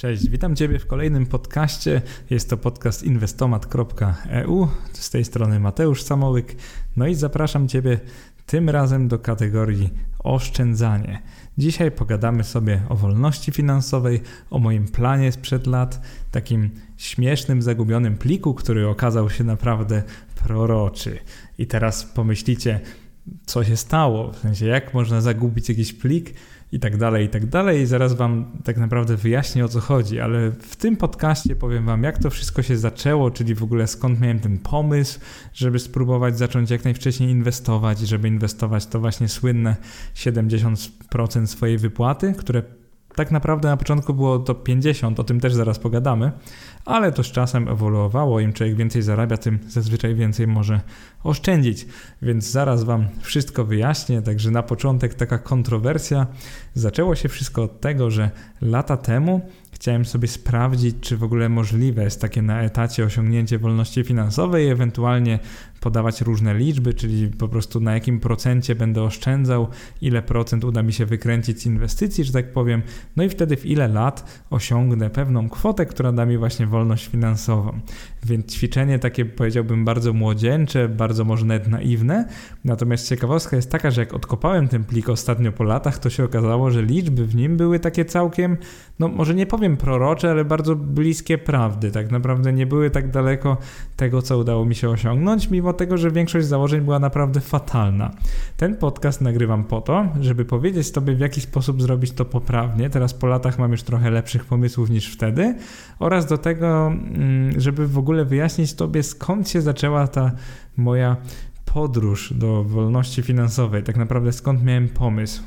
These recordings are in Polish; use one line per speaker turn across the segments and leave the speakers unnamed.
Cześć, witam Ciebie w kolejnym podcaście. Jest to podcast inwestomat.eu. Z tej strony Mateusz Samołyk. No i zapraszam Ciebie tym razem do kategorii oszczędzanie. Dzisiaj pogadamy sobie o wolności finansowej, o moim planie sprzed lat, takim śmiesznym, zagubionym pliku, który okazał się naprawdę proroczy. I teraz pomyślicie, co się stało, w sensie jak można zagubić jakiś plik i tak dalej, i tak dalej. Zaraz Wam tak naprawdę wyjaśnię o co chodzi, ale w tym podcaście powiem Wam, jak to wszystko się zaczęło, czyli w ogóle skąd miałem ten pomysł, żeby spróbować zacząć jak najwcześniej inwestować i żeby inwestować to właśnie słynne 70% swojej wypłaty, które tak naprawdę na początku było to 50, o tym też zaraz pogadamy, ale to z czasem ewoluowało. Im człowiek więcej zarabia, tym zazwyczaj więcej może oszczędzić. Więc zaraz Wam wszystko wyjaśnię. Także na początek taka kontrowersja. Zaczęło się wszystko od tego, że lata temu chciałem sobie sprawdzić, czy w ogóle możliwe jest takie na etacie osiągnięcie wolności finansowej, ewentualnie podawać różne liczby, czyli po prostu na jakim procencie będę oszczędzał, ile procent uda mi się wykręcić z inwestycji, że tak powiem, no i wtedy w ile lat osiągnę pewną kwotę, która da mi właśnie wolność finansową. Więc ćwiczenie takie powiedziałbym bardzo młodzieńcze, bardzo może nawet naiwne. Natomiast ciekawostka jest taka, że jak odkopałem ten plik ostatnio po latach, to się okazało, że liczby w nim były takie całkiem, no może nie powiem prorocze, ale bardzo bliskie prawdy. Tak naprawdę nie były tak daleko tego, co udało mi się osiągnąć, mimo tego, że większość założeń była naprawdę fatalna. Ten podcast nagrywam po to, żeby powiedzieć Tobie, w jaki sposób zrobić to poprawnie. Teraz po latach mam już trochę lepszych pomysłów niż wtedy, oraz do tego, mm, żeby w ogóle wyjaśnić Tobie, skąd się zaczęła ta moja podróż do wolności finansowej, tak naprawdę skąd miałem pomysł.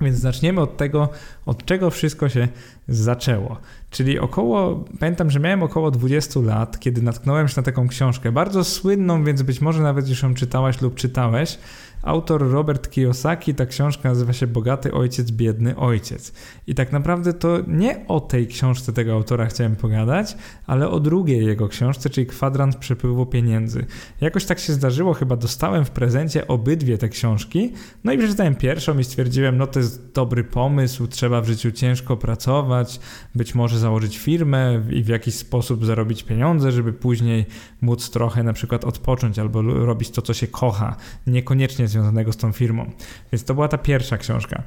Więc zaczniemy od tego, od czego wszystko się zaczęło. Czyli około, pamiętam, że miałem około 20 lat, kiedy natknąłem się na taką książkę, bardzo słynną, więc być może nawet już ją czytałaś lub czytałeś. Autor Robert Kiyosaki, ta książka nazywa się Bogaty Ojciec, Biedny Ojciec. I tak naprawdę to nie o tej książce tego autora chciałem pogadać, ale o drugiej jego książce, czyli Kwadrant Przepływu Pieniędzy. Jakoś tak się zdarzyło, chyba dostałem w prezencie obydwie te książki, no i przeczytałem pierwszą i stwierdziłem, no to jest dobry pomysł, trzeba w życiu ciężko pracować, być może założyć firmę i w jakiś sposób zarobić pieniądze, żeby później móc trochę na przykład odpocząć albo robić to, co się kocha, niekoniecznie związanego z tą firmą. Więc to była ta pierwsza książka.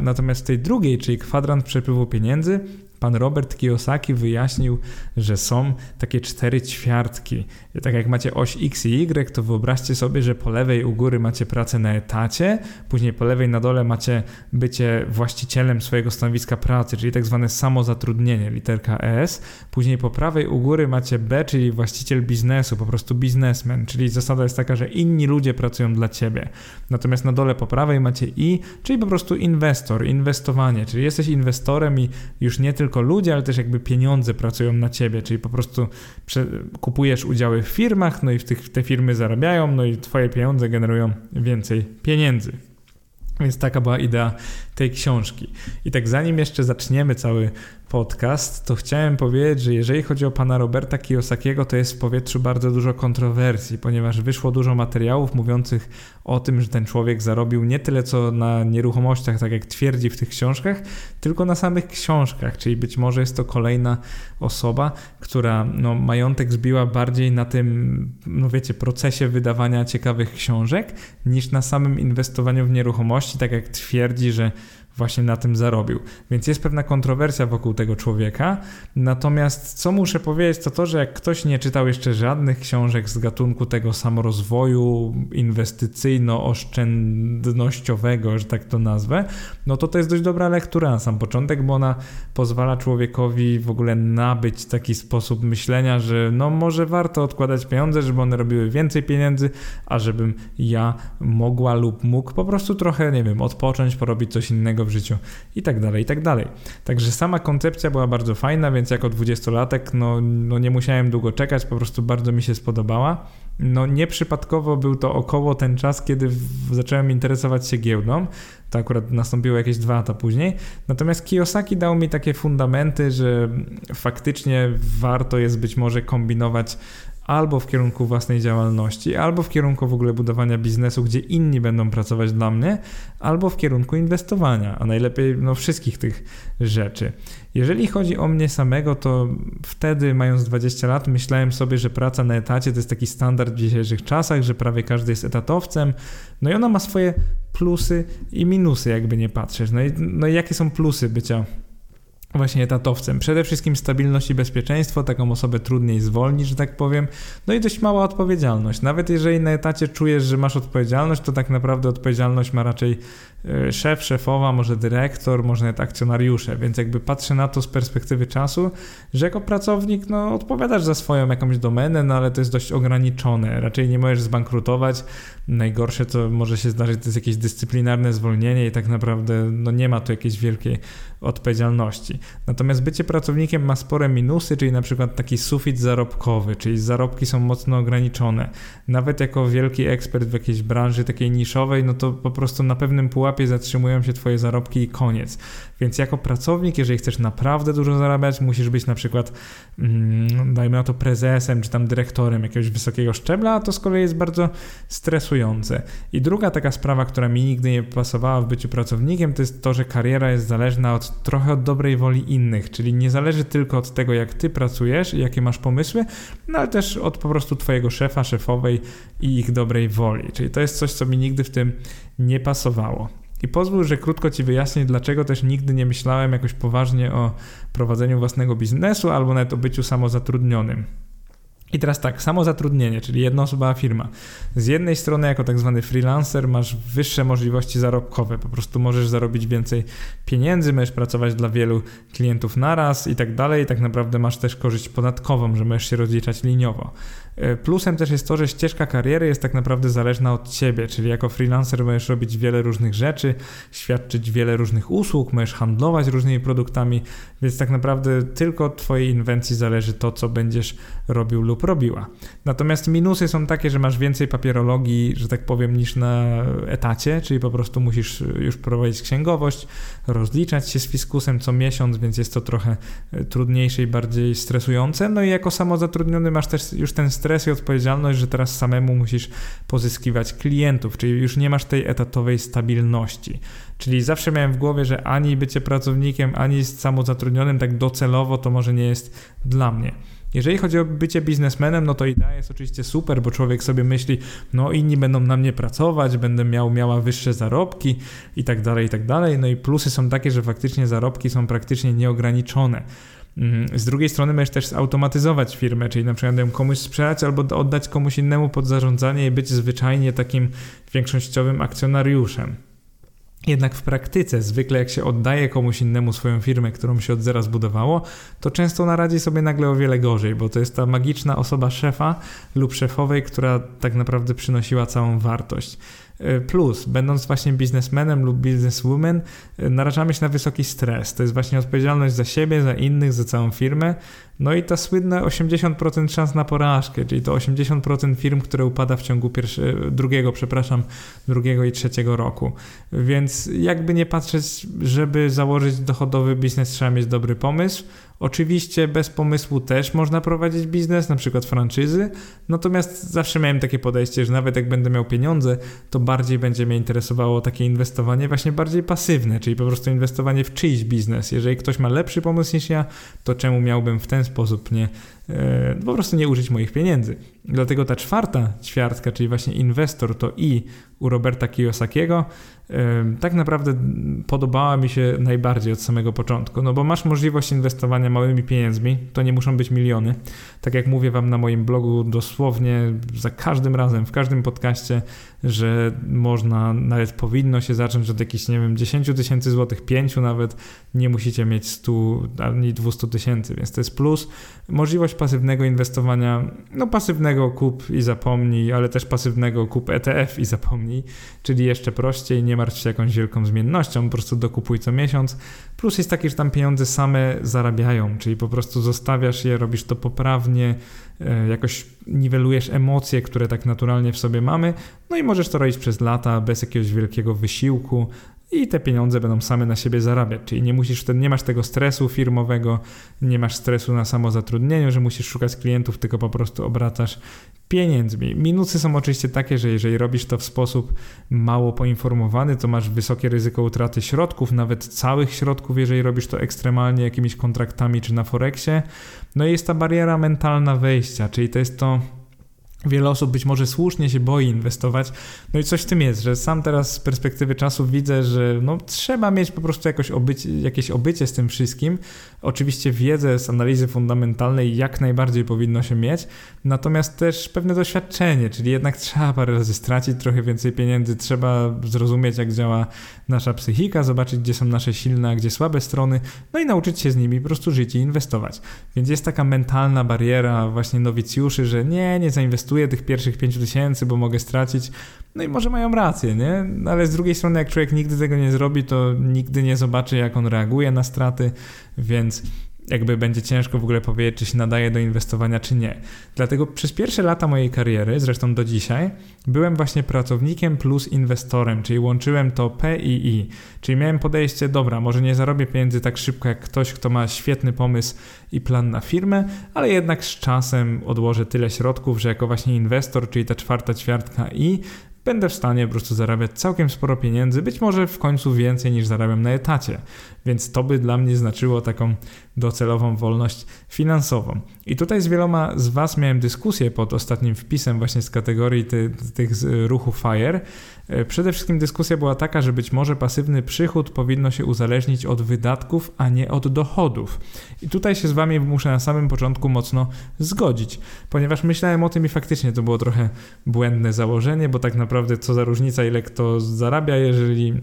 Natomiast w tej drugiej, czyli Kwadrant Przepływu Pieniędzy, pan Robert Kiyosaki wyjaśnił, że są takie cztery ćwiartki. Tak jak macie oś X i Y, to wyobraźcie sobie, że po lewej u góry macie pracę na etacie, później po lewej na dole macie bycie właścicielem swojego stanowiska pracy, czyli tak zwane samozatrudnienie, literka S. Później po prawej u góry macie B, czyli właściciel biznesu, po prostu biznesmen, czyli zasada jest taka, że inni ludzie pracują dla ciebie. Natomiast na dole po prawej macie I, czyli po prostu inwestor, inwestowanie, czyli jesteś inwestorem i już nie tylko tylko ludzie, ale też jakby pieniądze pracują na ciebie, czyli po prostu kupujesz udziały w firmach, no i w tych, te firmy zarabiają, no i twoje pieniądze generują więcej pieniędzy. Więc taka była idea tej książki. I tak zanim jeszcze zaczniemy cały podcast, to chciałem powiedzieć, że jeżeli chodzi o pana Roberta Kiyosakiego, to jest w powietrzu bardzo dużo kontrowersji, ponieważ wyszło dużo materiałów mówiących o tym, że ten człowiek zarobił nie tyle co na nieruchomościach, tak jak twierdzi w tych książkach, tylko na samych książkach, czyli być może jest to kolejna osoba, która no, majątek zbiła bardziej na tym, no wiecie, procesie wydawania ciekawych książek, niż na samym inwestowaniu w nieruchomości, tak jak twierdzi, że właśnie na tym zarobił. Więc jest pewna kontrowersja wokół tego człowieka. Natomiast co muszę powiedzieć, to to, że jak ktoś nie czytał jeszcze żadnych książek z gatunku tego samorozwoju inwestycyjno-oszczędnościowego, że tak to nazwę, no to to jest dość dobra lektura na sam początek, bo ona pozwala człowiekowi w ogóle nabyć taki sposób myślenia, że no może warto odkładać pieniądze, żeby one robiły więcej pieniędzy, a żebym ja mogła lub mógł po prostu trochę, nie wiem, odpocząć, porobić coś innego w życiu i tak dalej, i tak dalej. Także sama koncepcja była bardzo fajna, więc jako dwudziestolatek no, no nie musiałem długo czekać, po prostu bardzo mi się spodobała. No nieprzypadkowo był to około ten czas, kiedy zacząłem interesować się giełdą. To akurat nastąpiło jakieś dwa lata później. Natomiast Kiyosaki dał mi takie fundamenty, że faktycznie warto jest być może kombinować albo w kierunku własnej działalności, albo w kierunku w ogóle budowania biznesu, gdzie inni będą pracować dla mnie, albo w kierunku inwestowania, a najlepiej no, wszystkich tych rzeczy. Jeżeli chodzi o mnie samego, to wtedy, mając 20 lat, myślałem sobie, że praca na etacie to jest taki standard w dzisiejszych czasach, że prawie każdy jest etatowcem, no i ona ma swoje plusy i minusy, jakby nie patrzeć. No i, no i jakie są plusy bycia właśnie etatowcem. Przede wszystkim stabilność i bezpieczeństwo, taką osobę trudniej zwolnić, że tak powiem. No i dość mała odpowiedzialność. Nawet jeżeli na etacie czujesz, że masz odpowiedzialność, to tak naprawdę odpowiedzialność ma raczej szef, szefowa, może dyrektor, może nawet akcjonariusze, więc jakby patrzę na to z perspektywy czasu, że jako pracownik no, odpowiadasz za swoją jakąś domenę, no ale to jest dość ograniczone. Raczej nie możesz zbankrutować. Najgorsze, co może się zdarzyć, to jest jakieś dyscyplinarne zwolnienie i tak naprawdę no, nie ma tu jakiejś wielkiej odpowiedzialności. Natomiast bycie pracownikiem ma spore minusy, czyli na przykład taki sufit zarobkowy, czyli zarobki są mocno ograniczone. Nawet jako wielki ekspert w jakiejś branży takiej niszowej, no to po prostu na pewnym pułapie zatrzymują się twoje zarobki i koniec. Więc jako pracownik, jeżeli chcesz naprawdę dużo zarabiać, musisz być na przykład, mm, dajmy na to prezesem, czy tam dyrektorem jakiegoś wysokiego szczebla, a to z kolei jest bardzo stresujące. I druga taka sprawa, która mi nigdy nie pasowała w byciu pracownikiem, to jest to, że kariera jest zależna od trochę od dobrej woli innych, czyli nie zależy tylko od tego, jak ty pracujesz i jakie masz pomysły, no ale też od po prostu twojego szefa, szefowej i ich dobrej woli. Czyli to jest coś, co mi nigdy w tym nie pasowało. I pozwól, że krótko Ci wyjaśnię, dlaczego też nigdy nie myślałem jakoś poważnie o prowadzeniu własnego biznesu albo nawet o byciu samozatrudnionym. I teraz tak, samo zatrudnienie, czyli jednoosobowa firma. Z jednej strony, jako tak zwany freelancer, masz wyższe możliwości zarobkowe, po prostu możesz zarobić więcej pieniędzy, możesz pracować dla wielu klientów naraz i tak dalej. Tak naprawdę masz też korzyść podatkową, że możesz się rozliczać liniowo. E, plusem też jest to, że ścieżka kariery jest tak naprawdę zależna od ciebie, czyli jako freelancer możesz robić wiele różnych rzeczy, świadczyć wiele różnych usług, możesz handlować różnymi produktami, więc tak naprawdę tylko od twojej inwencji zależy to, co będziesz robił lub robiła. Natomiast minusy są takie, że masz więcej papierologii, że tak powiem, niż na etacie, czyli po prostu musisz już prowadzić księgowość, rozliczać się z fiskusem co miesiąc, więc jest to trochę e, trudniejsze i bardziej stresujące. No i jako samozatrudniony masz też już ten stres i odpowiedzialność, że teraz samemu musisz pozyskiwać klientów, czyli już nie masz tej etatowej stabilności. Czyli zawsze miałem w głowie, że ani bycie pracownikiem, ani samozatrudnionym tak docelowo to może nie jest dla mnie. Jeżeli chodzi o bycie biznesmenem, no to idea jest oczywiście super, bo człowiek sobie myśli, no inni będą na mnie pracować, będę miał, miała wyższe zarobki i tak dalej, i tak dalej. No i plusy są takie, że faktycznie zarobki są praktycznie nieograniczone. Mm, z drugiej strony możesz też zautomatyzować firmę, czyli na przykład ją komuś sprzedać albo oddać komuś innemu pod zarządzanie i być zwyczajnie takim większościowym akcjonariuszem. Jednak w praktyce, zwykle jak się oddaje komuś innemu swoją firmę, którą się od zera zbudowało, to często naradzi sobie nagle o wiele gorzej, bo to jest ta magiczna osoba szefa lub szefowej, która tak naprawdę przynosiła całą wartość. E, plus, będąc właśnie biznesmenem lub bizneswoman, e, narażamy się na wysoki stres. To jest właśnie odpowiedzialność za siebie, za innych, za całą firmę. No i ta słynne 80% szans na porażkę, czyli to 80% firm, które upada w ciągu pierwsze, drugiego, przepraszam, drugiego i trzeciego roku. Więc jakby nie patrzeć, żeby założyć dochodowy biznes, trzeba mieć dobry pomysł. Oczywiście bez pomysłu też można prowadzić biznes, na przykład franczyzy, natomiast zawsze miałem takie podejście, że nawet jak będę miał pieniądze, to bardziej będzie mnie interesowało takie inwestowanie właśnie bardziej pasywne, czyli po prostu inwestowanie w czyjś biznes. Jeżeli ktoś ma lepszy pomysł niż ja, to czemu miałbym w ten sposób nie, e, po prostu nie użyć moich pieniędzy. Dlatego ta czwarta ćwiartka, czyli właśnie inwestor, to i u Roberta Kiyosakiego, tak naprawdę podobała mi się najbardziej od samego początku, no bo masz możliwość inwestowania małymi pieniędzmi, to nie muszą być miliony. Tak jak mówię Wam na moim blogu, dosłownie za każdym razem, w każdym podcaście, że można, nawet powinno się zacząć od jakichś, nie wiem, 10 tysięcy złotych, 5 nawet, nie musicie mieć 100 ani 200 tysięcy, więc to jest plus. Możliwość pasywnego inwestowania, no pasywnego kup i zapomnij, ale też pasywnego kup ETF i zapomnij, czyli jeszcze prościej, nie martw się jakąś wielką zmiennością, po prostu dokupuj co miesiąc. Plus jest taki, że tam pieniądze same zarabiają, czyli po prostu zostawiasz je, robisz to poprawnie, e, jakoś niwelujesz emocje, które tak naturalnie w sobie mamy, no i możesz to robić przez lata bez jakiegoś wielkiego wysiłku i te pieniądze będą same na siebie zarabiać. Czyli nie musisz wtedy, nie masz tego stresu firmowego, nie masz stresu na samozatrudnieniu, że musisz szukać klientów, tylko po prostu obracasz pieniędzmi. Minusy są oczywiście takie, że jeżeli robisz to w sposób mało poinformowany, to masz wysokie ryzyko utraty środków, nawet całych środków, jeżeli robisz to ekstremalnie jakimiś kontraktami czy na Forexie. No i jest ta bariera mentalna wejścia, czyli to jest to Wiele osób być może słusznie się boi inwestować. No i coś w tym jest, że sam teraz z perspektywy czasu widzę, że no, trzeba mieć po prostu jakoś obycie, jakieś obycie z tym wszystkim. Oczywiście wiedzę z analizy fundamentalnej jak najbardziej powinno się mieć, natomiast też pewne doświadczenie, czyli jednak trzeba parę razy stracić trochę więcej pieniędzy, trzeba zrozumieć jak działa nasza psychika, zobaczyć gdzie są nasze silne, a gdzie słabe strony, no i nauczyć się z nimi po prostu żyć i inwestować. Więc jest taka mentalna bariera właśnie nowicjuszy, że nie, nie zainwestuję tych pierwszych 5 tysięcy, bo mogę stracić. No i może mają rację, nie? Ale z drugiej strony, jak człowiek nigdy tego nie zrobi, to nigdy nie zobaczy, jak on reaguje na straty, więc jakby będzie ciężko w ogóle powiedzieć, czy się nadaje do inwestowania, czy nie. Dlatego przez pierwsze lata mojej kariery, zresztą do dzisiaj, byłem właśnie pracownikiem plus inwestorem, czyli łączyłem to P i I. Czyli miałem podejście, dobra, może nie zarobię pieniędzy tak szybko jak ktoś, kto ma świetny pomysł i plan na firmę, ale jednak z czasem odłożę tyle środków, że jako właśnie inwestor, czyli ta czwarta ćwiartka I, będę w stanie po prostu zarabiać całkiem sporo pieniędzy, być może w końcu więcej niż zarabiam na etacie. Więc to by dla mnie znaczyło taką docelową wolność finansową. I tutaj z wieloma z Was miałem dyskusję pod ostatnim wpisem właśnie z kategorii ty, tych ruchu FIRE. E, przede wszystkim dyskusja była taka, że być może pasywny przychód powinno się uzależnić od wydatków, a nie od dochodów. I tutaj się z Wami muszę na samym początku mocno zgodzić, ponieważ myślałem o tym i faktycznie to było trochę błędne założenie, bo tak naprawdę co za różnica, ile kto zarabia, jeżeli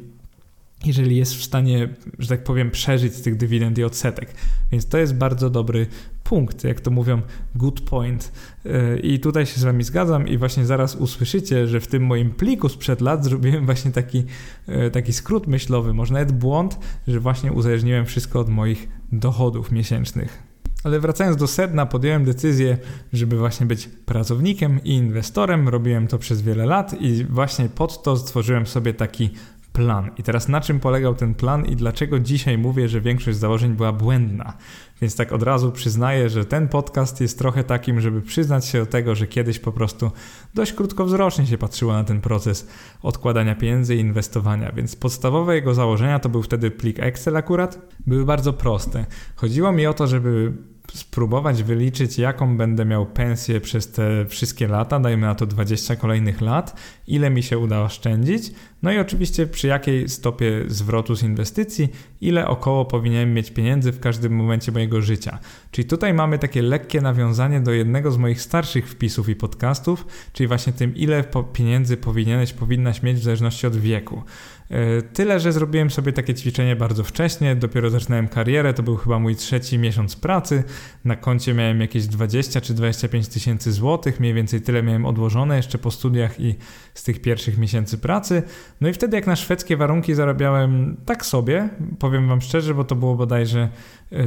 jeżeli jest w stanie, że tak powiem, przeżyć z tych dywidend i odsetek. Więc to jest bardzo dobry punkt, jak to mówią, good point. E, I tutaj się z Wami zgadzam i właśnie zaraz usłyszycie, że w tym moim pliku sprzed lat zrobiłem właśnie taki, e, taki skrót myślowy, może nawet błąd, że właśnie uzależniłem wszystko od moich dochodów miesięcznych. Ale wracając do sedna, podjąłem decyzję, żeby właśnie być pracownikiem i inwestorem. Robiłem to przez wiele lat i właśnie pod to stworzyłem sobie taki plan. I teraz na czym polegał ten plan i dlaczego dzisiaj mówię, że większość założeń była błędna? Więc tak od razu przyznaję, że ten podcast jest trochę takim, żeby przyznać się do tego, że kiedyś po prostu dość krótkowzrocznie się patrzyło na ten proces odkładania pieniędzy i inwestowania. Więc podstawowe jego założenia to był wtedy plik Excel akurat, były bardzo proste. Chodziło mi o to, żeby spróbować wyliczyć, jaką będę miał pensję przez te wszystkie lata, dajmy na to 20 kolejnych lat, ile mi się uda oszczędzić, no i oczywiście przy jakiej stopie zwrotu z inwestycji, ile około powinienem mieć pieniędzy w każdym momencie mojego życia. Czyli tutaj mamy takie lekkie nawiązanie do jednego z moich starszych wpisów i podcastów, czyli właśnie tym, ile pieniędzy powinieneś, powinnaś mieć w zależności od wieku. E, tyle, że zrobiłem sobie takie ćwiczenie bardzo wcześnie, dopiero zaczynałem karierę, to był chyba mój trzeci miesiąc pracy. Na koncie miałem jakieś 20 czy 25 tysięcy złotych, mniej więcej tyle miałem odłożone jeszcze po studiach i z tych pierwszych miesięcy pracy. No i wtedy jak na szwedzkie warunki zarabiałem tak sobie, powiem wam szczerze, bo to było bodajże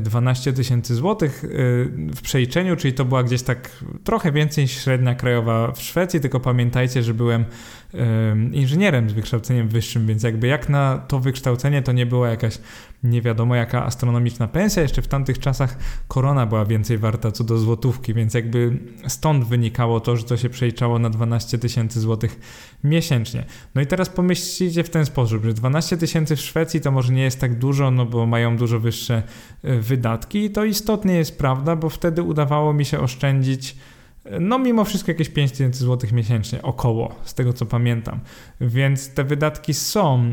12 tysięcy złotych y, w przeliczeniu, czyli to była gdzieś tak trochę więcej niż średnia krajowa w Szwecji, tylko pamiętajcie, że byłem inżynierem z wykształceniem wyższym, więc jakby jak na to wykształcenie to nie była jakaś nie wiadomo jaka astronomiczna pensja. Jeszcze w tamtych czasach korona była więcej warta co do złotówki, więc jakby stąd wynikało to, że to się przeliczało na 12 tysięcy złotych miesięcznie. No i teraz pomyślcie w ten sposób, że 12 tysięcy w Szwecji to może nie jest tak dużo, no bo mają dużo wyższe e, wydatki i to istotnie jest prawda, bo wtedy udawało mi się oszczędzić no mimo wszystko jakieś 5000 zł miesięcznie, około, z tego co pamiętam. Więc te wydatki są y,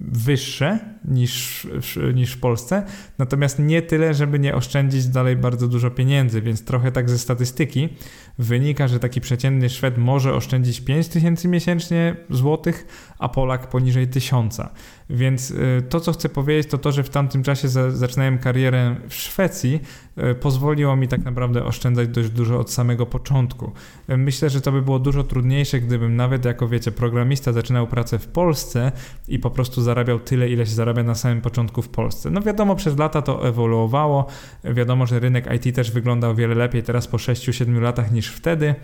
wyższe niż, niż w Polsce, natomiast nie tyle, żeby nie oszczędzić dalej bardzo dużo pieniędzy, więc trochę tak ze statystyki wynika, że taki przeciętny Szwed może oszczędzić 5000 miesięcznie złotych, a Polak poniżej 1000. Więc y, to, co chcę powiedzieć, to to, że w tamtym czasie zaczynałem karierę w Szwecji, y, pozwoliło mi tak naprawdę oszczędzać dość dużo od samego początku. Y, myślę, że to by było dużo trudniejsze, gdybym nawet jako, wiecie, programista zaczynał pracę w Polsce i po prostu zarabiał tyle, ile się zarabia na samym początku w Polsce. No wiadomo, przez lata to ewoluowało. Wiadomo, że rynek IT też wygląda o wiele lepiej teraz po 6-7 latach niż wtedy.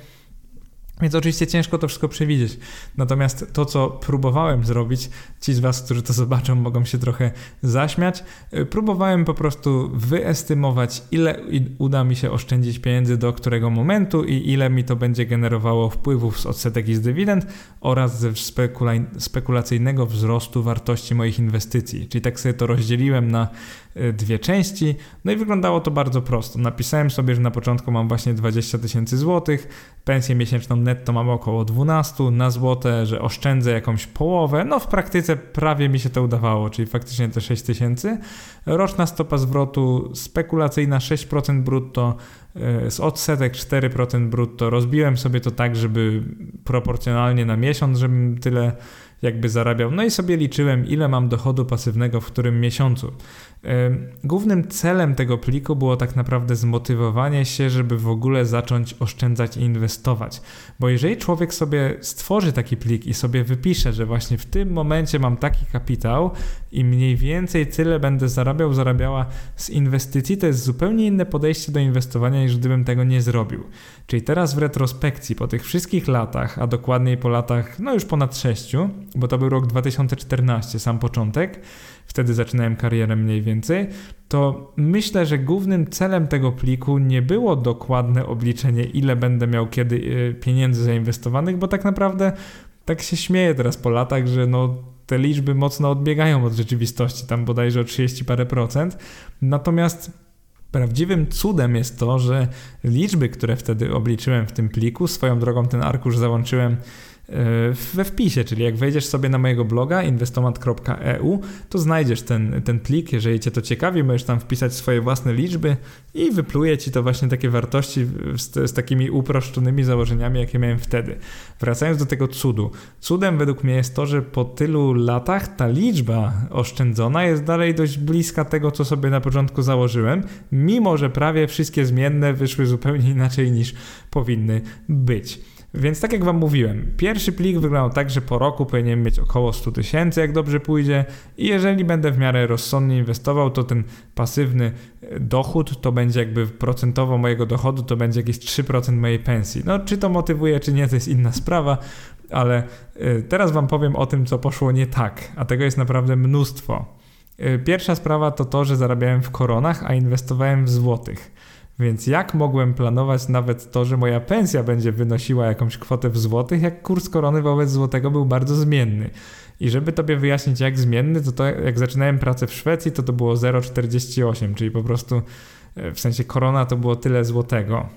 Więc oczywiście ciężko to wszystko przewidzieć. Natomiast to, co próbowałem zrobić, ci z Was, którzy to zobaczą, mogą się trochę zaśmiać. Y, próbowałem po prostu wyestymować, ile uda mi się oszczędzić pieniędzy do którego momentu i ile mi to będzie generowało wpływów z odsetek i z dywidend oraz ze spekulacyjnego wzrostu wartości moich inwestycji. Czyli tak sobie to rozdzieliłem na dwie części. No i wyglądało to bardzo prosto. Napisałem sobie, że na początku mam właśnie 20 tysięcy złotych, pensję miesięczną netto mam około 12 na złote, że oszczędzę jakąś połowę. No w praktyce prawie mi się to udawało, czyli faktycznie te 6 tysięcy. Roczna stopa zwrotu spekulacyjna 6% brutto, y, z odsetek 4% brutto. Rozbiłem sobie to tak, żeby proporcjonalnie na miesiąc, żebym tyle jakby zarabiał. No i sobie liczyłem, ile mam dochodu pasywnego w którym miesiącu. Głównym celem tego pliku było tak naprawdę zmotywowanie się, żeby w ogóle zacząć oszczędzać i inwestować. Bo jeżeli człowiek sobie stworzy taki plik i sobie wypisze, że właśnie w tym momencie mam taki kapitał i mniej więcej tyle będę zarabiał, zarabiała z inwestycji, to jest zupełnie inne podejście do inwestowania niż gdybym tego nie zrobił. Czyli teraz w retrospekcji, po tych wszystkich latach, a dokładniej po latach, no już ponad sześciu, bo to był rok 2014, sam początek, wtedy zaczynałem karierę mniej więcej, to myślę, że głównym celem tego pliku nie było dokładne obliczenie, ile będę miał kiedy y, pieniędzy zainwestowanych, bo tak naprawdę tak się śmieję teraz po latach, że no te liczby mocno odbiegają od rzeczywistości, tam bodajże o 30 parę procent. Natomiast Prawdziwym cudem jest to, że liczby, które wtedy obliczyłem w tym pliku, swoją drogą ten arkusz załączyłem we wpisie, czyli jak wejdziesz sobie na mojego bloga investomat.eu, to znajdziesz ten, ten plik, jeżeli Cię to ciekawi, możesz tam wpisać swoje własne liczby i wypluje Ci to właśnie takie wartości z, z takimi uproszczonymi założeniami, jakie miałem wtedy. Wracając do tego cudu. Cudem według mnie jest to, że po tylu latach ta liczba oszczędzona jest dalej dość bliska tego, co sobie na początku założyłem, mimo że prawie wszystkie zmienne wyszły zupełnie inaczej niż powinny być. Więc tak jak Wam mówiłem, pierwszy plik wyglądał tak, że po roku powinien mieć około 100 tysięcy, jak dobrze pójdzie i jeżeli będę w miarę rozsądnie inwestował, to ten pasywny e, dochód to będzie jakby procentowo mojego dochodu, to będzie jakieś 3% mojej pensji. No czy to motywuje, czy nie, to jest inna sprawa, ale e, teraz Wam powiem o tym, co poszło nie tak, a tego jest naprawdę mnóstwo. E, pierwsza sprawa to to, że zarabiałem w koronach, a inwestowałem w złotych. Więc jak mogłem planować nawet to, że moja pensja będzie wynosiła jakąś kwotę w złotych, jak kurs korony wobec złotego był bardzo zmienny. I żeby tobie wyjaśnić, jak zmienny, to, to jak zaczynałem pracę w Szwecji, to to było 0,48, czyli po prostu e, w sensie korona to było tyle złotego.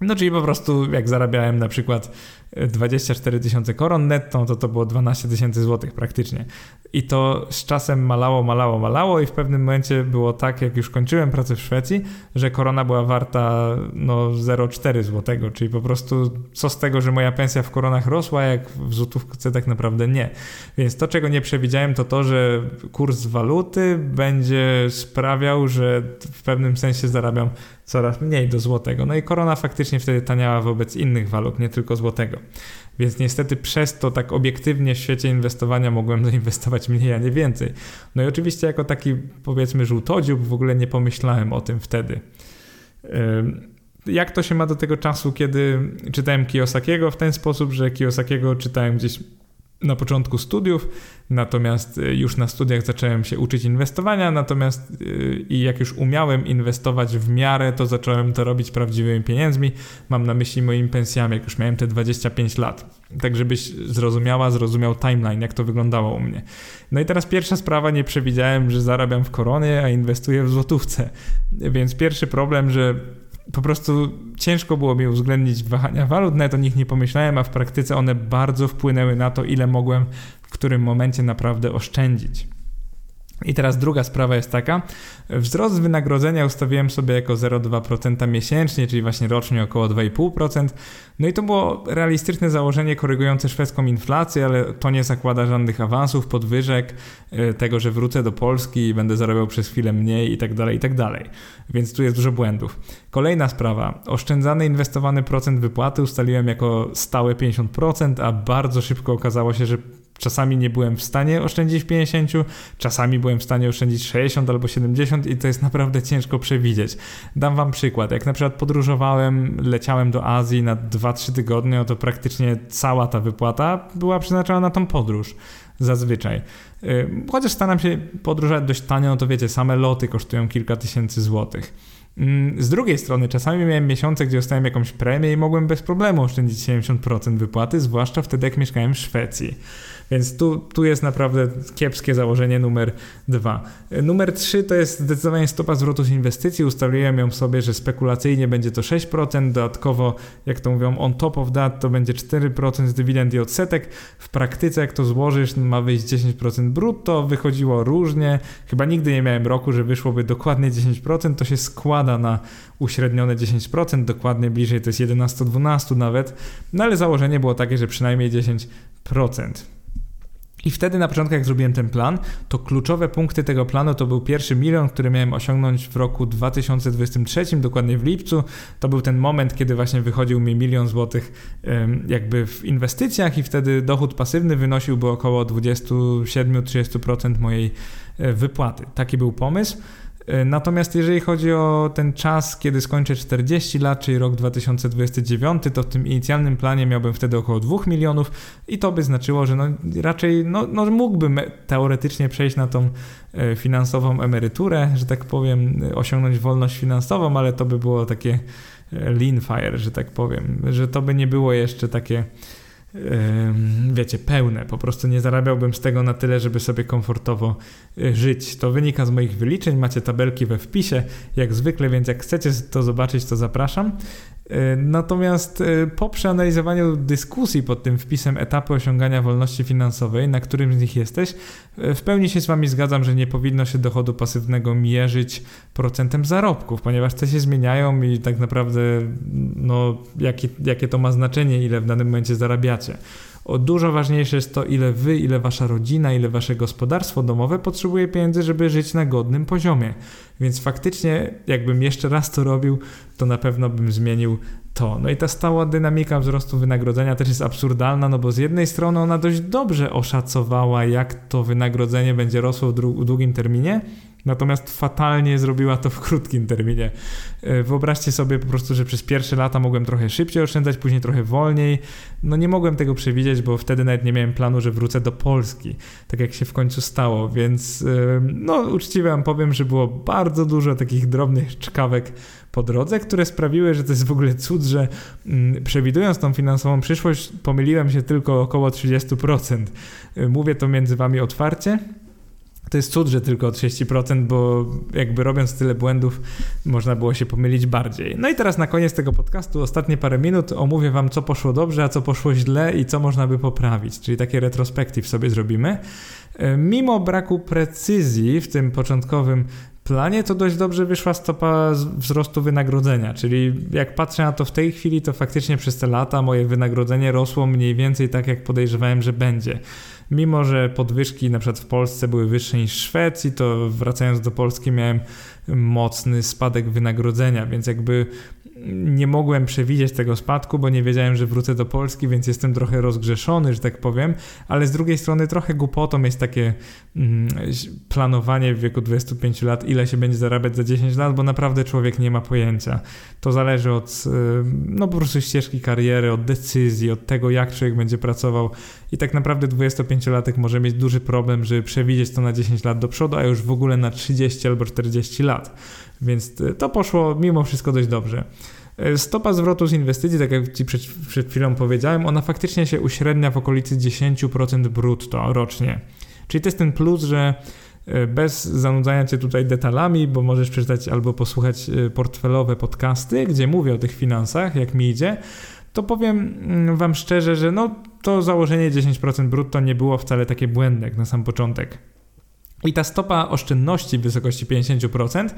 No czyli po prostu jak zarabiałem na przykład 24 tysiące koron netto, to to było 12 tysięcy złotych praktycznie. I to z czasem malało, malało, malało i w pewnym momencie było tak, jak już kończyłem pracę w Szwecji, że korona była warta no 0,4 złotego, czyli po prostu co z tego, że moja pensja w koronach rosła, jak w złotówce tak naprawdę nie. Więc to, czego nie przewidziałem, to to, że kurs waluty będzie sprawiał, że w pewnym sensie zarabiam coraz mniej do złotego. No i korona faktycznie wtedy taniała wobec innych walut, nie tylko złotego. Więc niestety przez to tak obiektywnie w świecie inwestowania mogłem zainwestować mniej, a nie więcej. No i oczywiście jako taki powiedzmy żółtodziób w ogóle nie pomyślałem o tym wtedy. Jak to się ma do tego czasu, kiedy czytałem Kiyosakiego w ten sposób, że Kiyosakiego czytałem gdzieś na początku studiów, natomiast y, już na studiach zacząłem się uczyć inwestowania, natomiast y, i jak już umiałem inwestować w miarę, to zacząłem to robić prawdziwymi pieniędzmi. Mam na myśli moimi pensjami, jak już miałem te 25 lat. Tak, żebyś zrozumiała, zrozumiał timeline, jak to wyglądało u mnie. No i teraz pierwsza sprawa, nie przewidziałem, że zarabiam w koronie, a inwestuję w złotówce. Więc pierwszy problem, że po prostu ciężko było mi uwzględnić wahania walut, nawet o nich nie pomyślałem, a w praktyce one bardzo wpłynęły na to, ile mogłem w którym momencie naprawdę oszczędzić. I teraz druga sprawa jest taka. Wzrost wynagrodzenia ustawiłem sobie jako 0,2% miesięcznie, czyli właśnie rocznie około 2,5%. No i to było realistyczne założenie korygujące szwedzką inflację, ale to nie zakłada żadnych awansów, podwyżek, e, tego, że wrócę do Polski i będę zarabiał przez chwilę mniej i tak dalej, i tak dalej. Więc tu jest dużo błędów. Kolejna sprawa. Oszczędzany, inwestowany procent wypłaty ustaliłem jako stałe 50%, a bardzo szybko okazało się, że czasami nie byłem w stanie oszczędzić 50, czasami byłem w stanie oszczędzić 60 albo 70 i to jest naprawdę ciężko przewidzieć. Dam wam przykład. Jak na przykład podróżowałem, leciałem do Azji na 2-3 tygodnie, no to praktycznie cała ta wypłata była przeznaczona na tą podróż zazwyczaj. Chociaż staram się podróżować dość tanio, no to wiecie, same loty kosztują kilka tysięcy złotych. Z drugiej strony, czasami miałem miesiące, gdzie dostałem jakąś premię i mogłem bez problemu oszczędzić 70% wypłaty, zwłaszcza wtedy, jak mieszkałem w Szwecji. Więc tu, tu jest naprawdę kiepskie założenie numer dwa. Numer trzy to jest zdecydowanie stopa zwrotu z inwestycji. Ustaliłem ją sobie, że spekulacyjnie będzie to 6%, dodatkowo, jak to mówią, on top of that to będzie 4% z dywidend i odsetek. W praktyce, jak to złożysz, ma wyjść 10% brutto, wychodziło różnie. Chyba nigdy nie miałem roku, że wyszłoby dokładnie 10%, to się składa na uśrednione 10%, dokładnie bliżej to jest 11-12 nawet, no ale założenie było takie, że przynajmniej 10%. I wtedy na początku, jak zrobiłem ten plan, to kluczowe punkty tego planu to był pierwszy milion, który miałem osiągnąć w roku 2023, dokładnie w lipcu. To był ten moment, kiedy właśnie wychodził mi milion złotych jakby w inwestycjach i wtedy dochód pasywny wynosiłby około 27-30% mojej e, wypłaty. Taki był pomysł. E, natomiast jeżeli chodzi o ten czas, kiedy skończę 40 lat, czyli rok 2029, to w tym inicjalnym planie miałbym wtedy około 2 milionów i to by znaczyło, że no raczej no, no mógłbym teoretycznie przejść na tą e, finansową emeryturę, że tak powiem, osiągnąć wolność finansową, ale to by było takie e, lean fire, że tak powiem, że to by nie było jeszcze takie wiecie, pełne. Po prostu nie zarabiałbym z tego na tyle, żeby sobie komfortowo y, żyć. To wynika z moich wyliczeń. Macie tabelki we wpisie, jak zwykle, więc jak chcecie to zobaczyć, to zapraszam. E, natomiast e, po przeanalizowaniu dyskusji pod tym wpisem etapy osiągania wolności finansowej, na którym z nich jesteś, e, w pełni się z Wami zgadzam, że nie powinno się dochodu pasywnego mierzyć procentem zarobków, ponieważ te się zmieniają i tak naprawdę no, jakie, jakie to ma znaczenie, ile w danym momencie zarabiacie. O dużo ważniejsze jest to, ile wy, ile wasza rodzina, ile wasze gospodarstwo domowe potrzebuje pieniędzy, żeby żyć na godnym poziomie. Więc faktycznie, jakbym jeszcze raz to robił, to na pewno bym zmienił to. No i ta stała dynamika wzrostu wynagrodzenia też jest absurdalna, no bo z jednej strony ona dość dobrze oszacowała, jak to wynagrodzenie będzie rosło w długim terminie, Natomiast fatalnie zrobiła to w krótkim terminie. E, wyobraźcie sobie po prostu, że przez pierwsze lata mogłem trochę szybciej oszczędzać, później trochę wolniej. No nie mogłem tego przewidzieć, bo wtedy nawet nie miałem planu, że wrócę do Polski, tak jak się w końcu stało, więc e, no uczciwie wam powiem, że było bardzo dużo takich drobnych czkawek po drodze, które sprawiły, że to jest w ogóle cud, że mm, przewidując tą finansową przyszłość, pomyliłem się tylko około 30%. E, mówię to między wami otwarcie to jest cud, że tylko o 30%, bo jakby robiąc tyle błędów, można było się pomylić bardziej. No i teraz na koniec tego podcastu, ostatnie parę minut, omówię Wam, co poszło dobrze, a co poszło źle i co można by poprawić. Czyli takie retrospektyw sobie zrobimy. E, mimo braku precyzji w tym początkowym planie, to dość dobrze wyszła stopa wzrostu wynagrodzenia. Czyli jak patrzę na to w tej chwili, to faktycznie przez te lata moje wynagrodzenie rosło mniej więcej tak, jak podejrzewałem, że będzie mimo że podwyżki na przykład w Polsce były wyższe niż w Szwecji, to wracając do Polski miałem mocny spadek wynagrodzenia, więc jakby nie mogłem przewidzieć tego spadku, bo nie wiedziałem, że wrócę do Polski, więc jestem trochę rozgrzeszony, że tak powiem, ale z drugiej strony trochę głupotą jest takie mm, planowanie w wieku 25 lat, ile się będzie zarabiać za 10 lat, bo naprawdę człowiek nie ma pojęcia. To zależy od no po prostu ścieżki kariery, od decyzji, od tego, jak człowiek będzie pracował i tak naprawdę 25-latek może mieć duży problem, żeby przewidzieć to na 10 lat do przodu, a już w ogóle na 30 albo 40 lat. Więc e, to poszło mimo wszystko dość dobrze. E, stopa zwrotu z inwestycji, tak jak Ci przed, przed chwilą powiedziałem, ona faktycznie się uśrednia w okolicy 10% brutto rocznie. Czyli to jest ten plus, że e, bez zanudzania Cię tutaj detalami, bo możesz przeczytać albo posłuchać portfelowe podcasty, gdzie mówię o tych finansach, jak mi idzie, to powiem mm, Wam szczerze, że no, to założenie 10% brutto nie było wcale takie błędne jak na sam początek. I ta stopa oszczędności w wysokości 50%, y,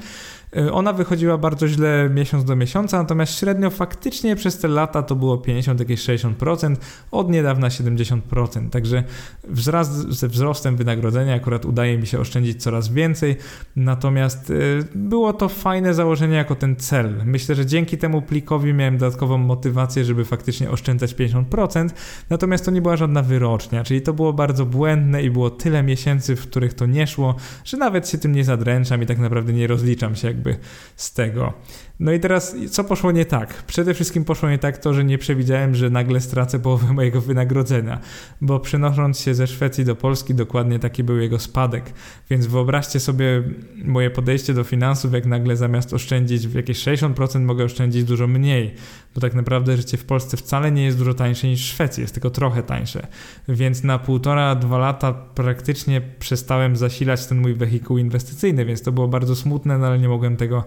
ona wychodziła bardzo źle miesiąc do miesiąca, natomiast średnio faktycznie przez te lata to było 50, jakieś 60%, od niedawna 70%. Także wzrast ze wzrostem wynagrodzenia akurat udaje mi się oszczędzić coraz więcej, natomiast y, było to fajne założenie jako ten cel. Myślę, że dzięki temu plikowi miałem dodatkową motywację, żeby faktycznie oszczędzać 50%, natomiast to nie była żadna wyrocznia, czyli to było bardzo błędne i było tyle miesięcy, w których to nie szło, że nawet się tym nie zadręczam i tak naprawdę nie rozliczam się jakby z tego. No i teraz, co poszło nie tak? Przede wszystkim poszło nie tak to, że nie przewidziałem, że nagle stracę połowę mojego wynagrodzenia, bo przenosząc się ze Szwecji do Polski, dokładnie taki był jego spadek. Więc wyobraźcie sobie moje podejście do finansów, jak nagle zamiast oszczędzić w jakieś 60%, mogę oszczędzić dużo mniej, bo tak naprawdę życie w Polsce wcale nie jest dużo tańsze niż w Szwecji, jest tylko trochę tańsze. Więc na półtora, dwa lata praktycznie przestałem zasilać ten mój wehikuł inwestycyjny, więc to było bardzo smutne, no ale nie mogłem tego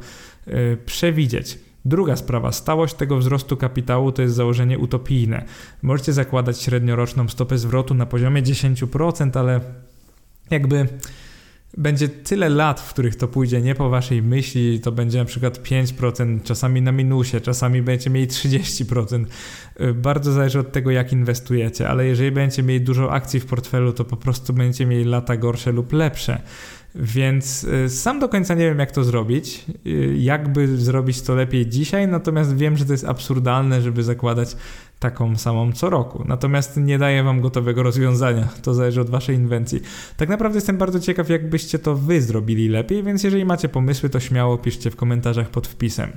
Y, przewidzieć. Druga sprawa, stałość tego wzrostu kapitału to jest założenie utopijne. Możecie zakładać średnioroczną stopę zwrotu na poziomie 10%, ale jakby będzie tyle lat, w których to pójdzie nie po waszej myśli, to będzie na przykład 5%, czasami na minusie, czasami będziecie mieli 30%. Y, bardzo zależy od tego, jak inwestujecie, ale jeżeli będziecie mieli dużo akcji w portfelu, to po prostu będziecie mieli lata gorsze lub lepsze. Więc y, sam do końca nie wiem, jak to zrobić, y, jakby zrobić to lepiej dzisiaj, natomiast wiem, że to jest absurdalne, żeby zakładać taką samą co roku. Natomiast nie daję wam gotowego rozwiązania, to zależy od waszej inwencji. Tak naprawdę jestem bardzo ciekaw, jakbyście to wy zrobili lepiej, więc jeżeli macie pomysły, to śmiało piszcie w komentarzach pod wpisem.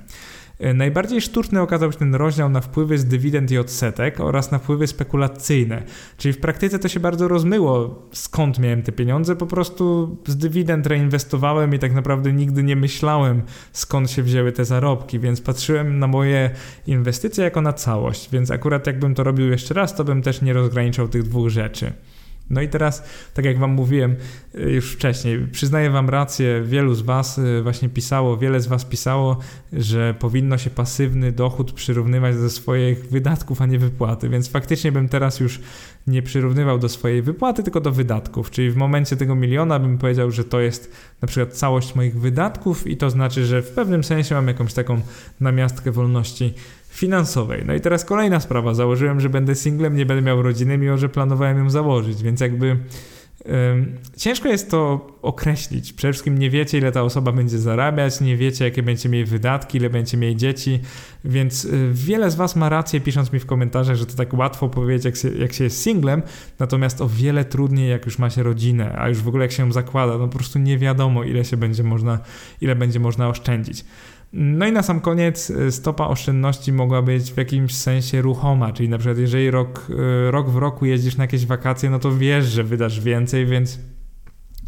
E, najbardziej sztuczny okazał się ten rozdział na wpływy z dywidend i odsetek oraz na wpływy spekulacyjne. Czyli w praktyce to się bardzo rozmyło, skąd miałem te pieniądze. Po prostu z dywidend reinwestowałem i tak naprawdę nigdy nie myślałem, skąd się wzięły te zarobki, więc patrzyłem na moje inwestycje jako na całość. Więc akurat jakbym to robił jeszcze raz, to bym też nie rozgraniczał tych dwóch rzeczy. No i teraz, tak jak Wam mówiłem y, już wcześniej, przyznaję Wam rację, wielu z Was y, właśnie pisało, wiele z Was pisało, że powinno się pasywny dochód przyrównywać do swoich wydatków, a nie wypłaty, więc faktycznie bym teraz już nie przyrównywał do swojej wypłaty, tylko do wydatków, czyli w momencie tego miliona bym powiedział, że to jest na przykład całość moich wydatków i to znaczy, że w pewnym sensie mam jakąś taką namiastkę wolności finansowej. No i teraz kolejna sprawa. Założyłem, że będę singlem, nie będę miał rodziny, mimo że planowałem ją założyć, więc jakby ciężko jest to określić. Przede wszystkim nie wiecie, ile ta osoba będzie zarabiać, nie wiecie, jakie będziecie mieli wydatki, ile będziecie mieli dzieci, więc y, wiele z Was ma rację, pisząc mi w komentarzach, że to tak łatwo powiedzieć, jak się, jak się jest singlem, natomiast o wiele trudniej, jak już ma się rodzinę, a już w ogóle jak się ją zakłada, no po prostu nie wiadomo, ile się będzie można, ile będzie można oszczędzić. No i na sam koniec y, stopa oszczędności mogła być w jakimś sensie ruchoma, czyli na przykład jeżeli rok, y, rok w roku jeździsz na jakieś wakacje, no to wiesz, że wydasz więcej, więc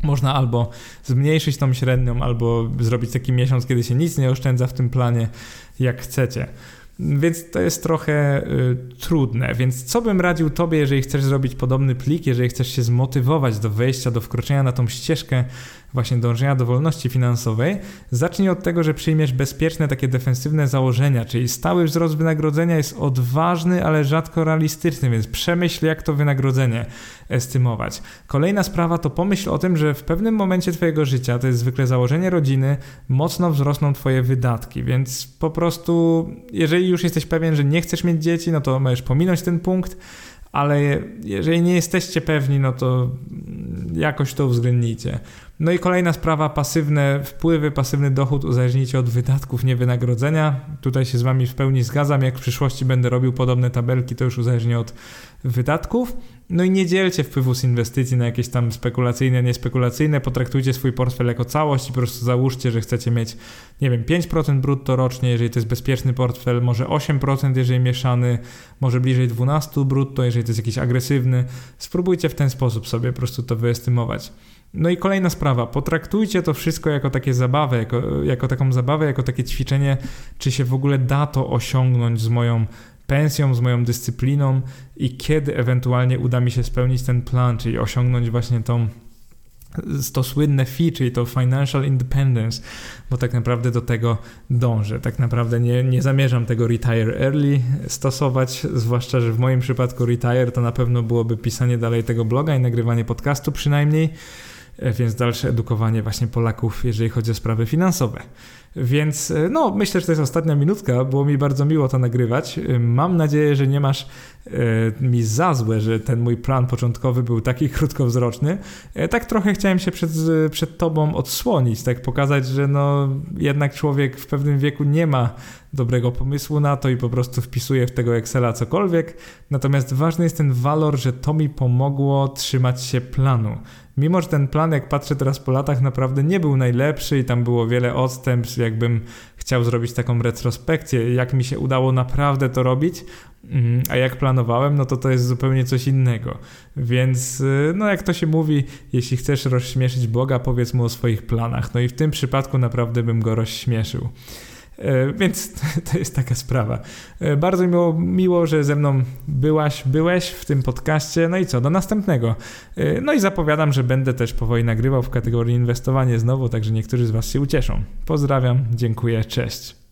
można albo zmniejszyć tą średnią, albo zrobić taki miesiąc, kiedy się nic nie oszczędza w tym planie, jak chcecie. Więc to jest trochę y, trudne. Więc co bym radził tobie, jeżeli chcesz zrobić podobny plik, jeżeli chcesz się zmotywować do wejścia, do wkroczenia na tą ścieżkę właśnie dążenia do wolności finansowej, zacznij od tego, że przyjmiesz bezpieczne, takie defensywne założenia, czyli stały wzrost wynagrodzenia jest odważny, ale rzadko realistyczny, więc przemyśl, jak to wynagrodzenie estymować. Kolejna sprawa to pomyśl o tym, że w pewnym momencie Twojego życia, to jest zwykle założenie rodziny, mocno wzrosną Twoje wydatki, więc po prostu, jeżeli już jesteś pewien, że nie chcesz mieć dzieci, no to możesz pominąć ten punkt ale jeżeli nie jesteście pewni, no to jakoś to uwzględnijcie. No i kolejna sprawa, pasywne wpływy, pasywny dochód uzależnicie od wydatków, nie wynagrodzenia. Tutaj się z Wami w pełni zgadzam. Jak w przyszłości będę robił podobne tabelki, to już uzależnie od wydatków. No i nie dzielcie wpływu z inwestycji na jakieś tam spekulacyjne, niespekulacyjne. Potraktujcie swój portfel jako całość i po prostu załóżcie, że chcecie mieć, nie wiem, 5% brutto rocznie, jeżeli to jest bezpieczny portfel, może 8%, jeżeli mieszany, może bliżej 12% brutto, jeżeli to jest jakiś agresywny. Spróbujcie w ten sposób sobie po prostu to wyestymować. No i kolejna sprawa, potraktujcie to wszystko jako takie zabawę, jako, jako taką zabawę, jako takie ćwiczenie, czy się w ogóle da to osiągnąć z moją pensją, z moją dyscypliną i kiedy ewentualnie uda mi się spełnić ten plan, czyli osiągnąć właśnie tą to słynne fee, czyli to financial independence, bo tak naprawdę do tego dążę. Tak naprawdę nie, nie zamierzam tego retire early stosować, zwłaszcza, że w moim przypadku retire to na pewno byłoby pisanie dalej tego bloga i nagrywanie podcastu przynajmniej, więc dalsze edukowanie właśnie Polaków, jeżeli chodzi o sprawy finansowe. Więc e, no, myślę, że to jest ostatnia minutka. Było mi bardzo miło to nagrywać. E, mam nadzieję, że nie masz e, mi za złe, że ten mój plan początkowy był taki krótkowzroczny. E, tak trochę chciałem się przed, przed tobą odsłonić, tak pokazać, że no jednak człowiek w pewnym wieku nie ma dobrego pomysłu na to i po prostu wpisuje w tego Excela cokolwiek. Natomiast ważny jest ten walor, że to mi pomogło trzymać się planu. Mimo, że ten plan, jak patrzę teraz po latach, naprawdę nie był najlepszy i tam było wiele odstępstw, jakbym chciał zrobić taką retrospekcję, jak mi się udało naprawdę to robić, a jak planowałem, no to to jest zupełnie coś innego. Więc, y, no jak to się mówi, jeśli chcesz rozśmieszyć Boga, powiedz mu o swoich planach. No i w tym przypadku naprawdę bym go rozśmieszył. E, więc to jest taka sprawa. E, bardzo miło, miło, że ze mną byłaś, byłeś w tym podcaście. No i co, do następnego. E, no i zapowiadam, że będę też powoli nagrywał w kategorii inwestowanie znowu, także niektórzy z Was się ucieszą. Pozdrawiam, dziękuję, cześć.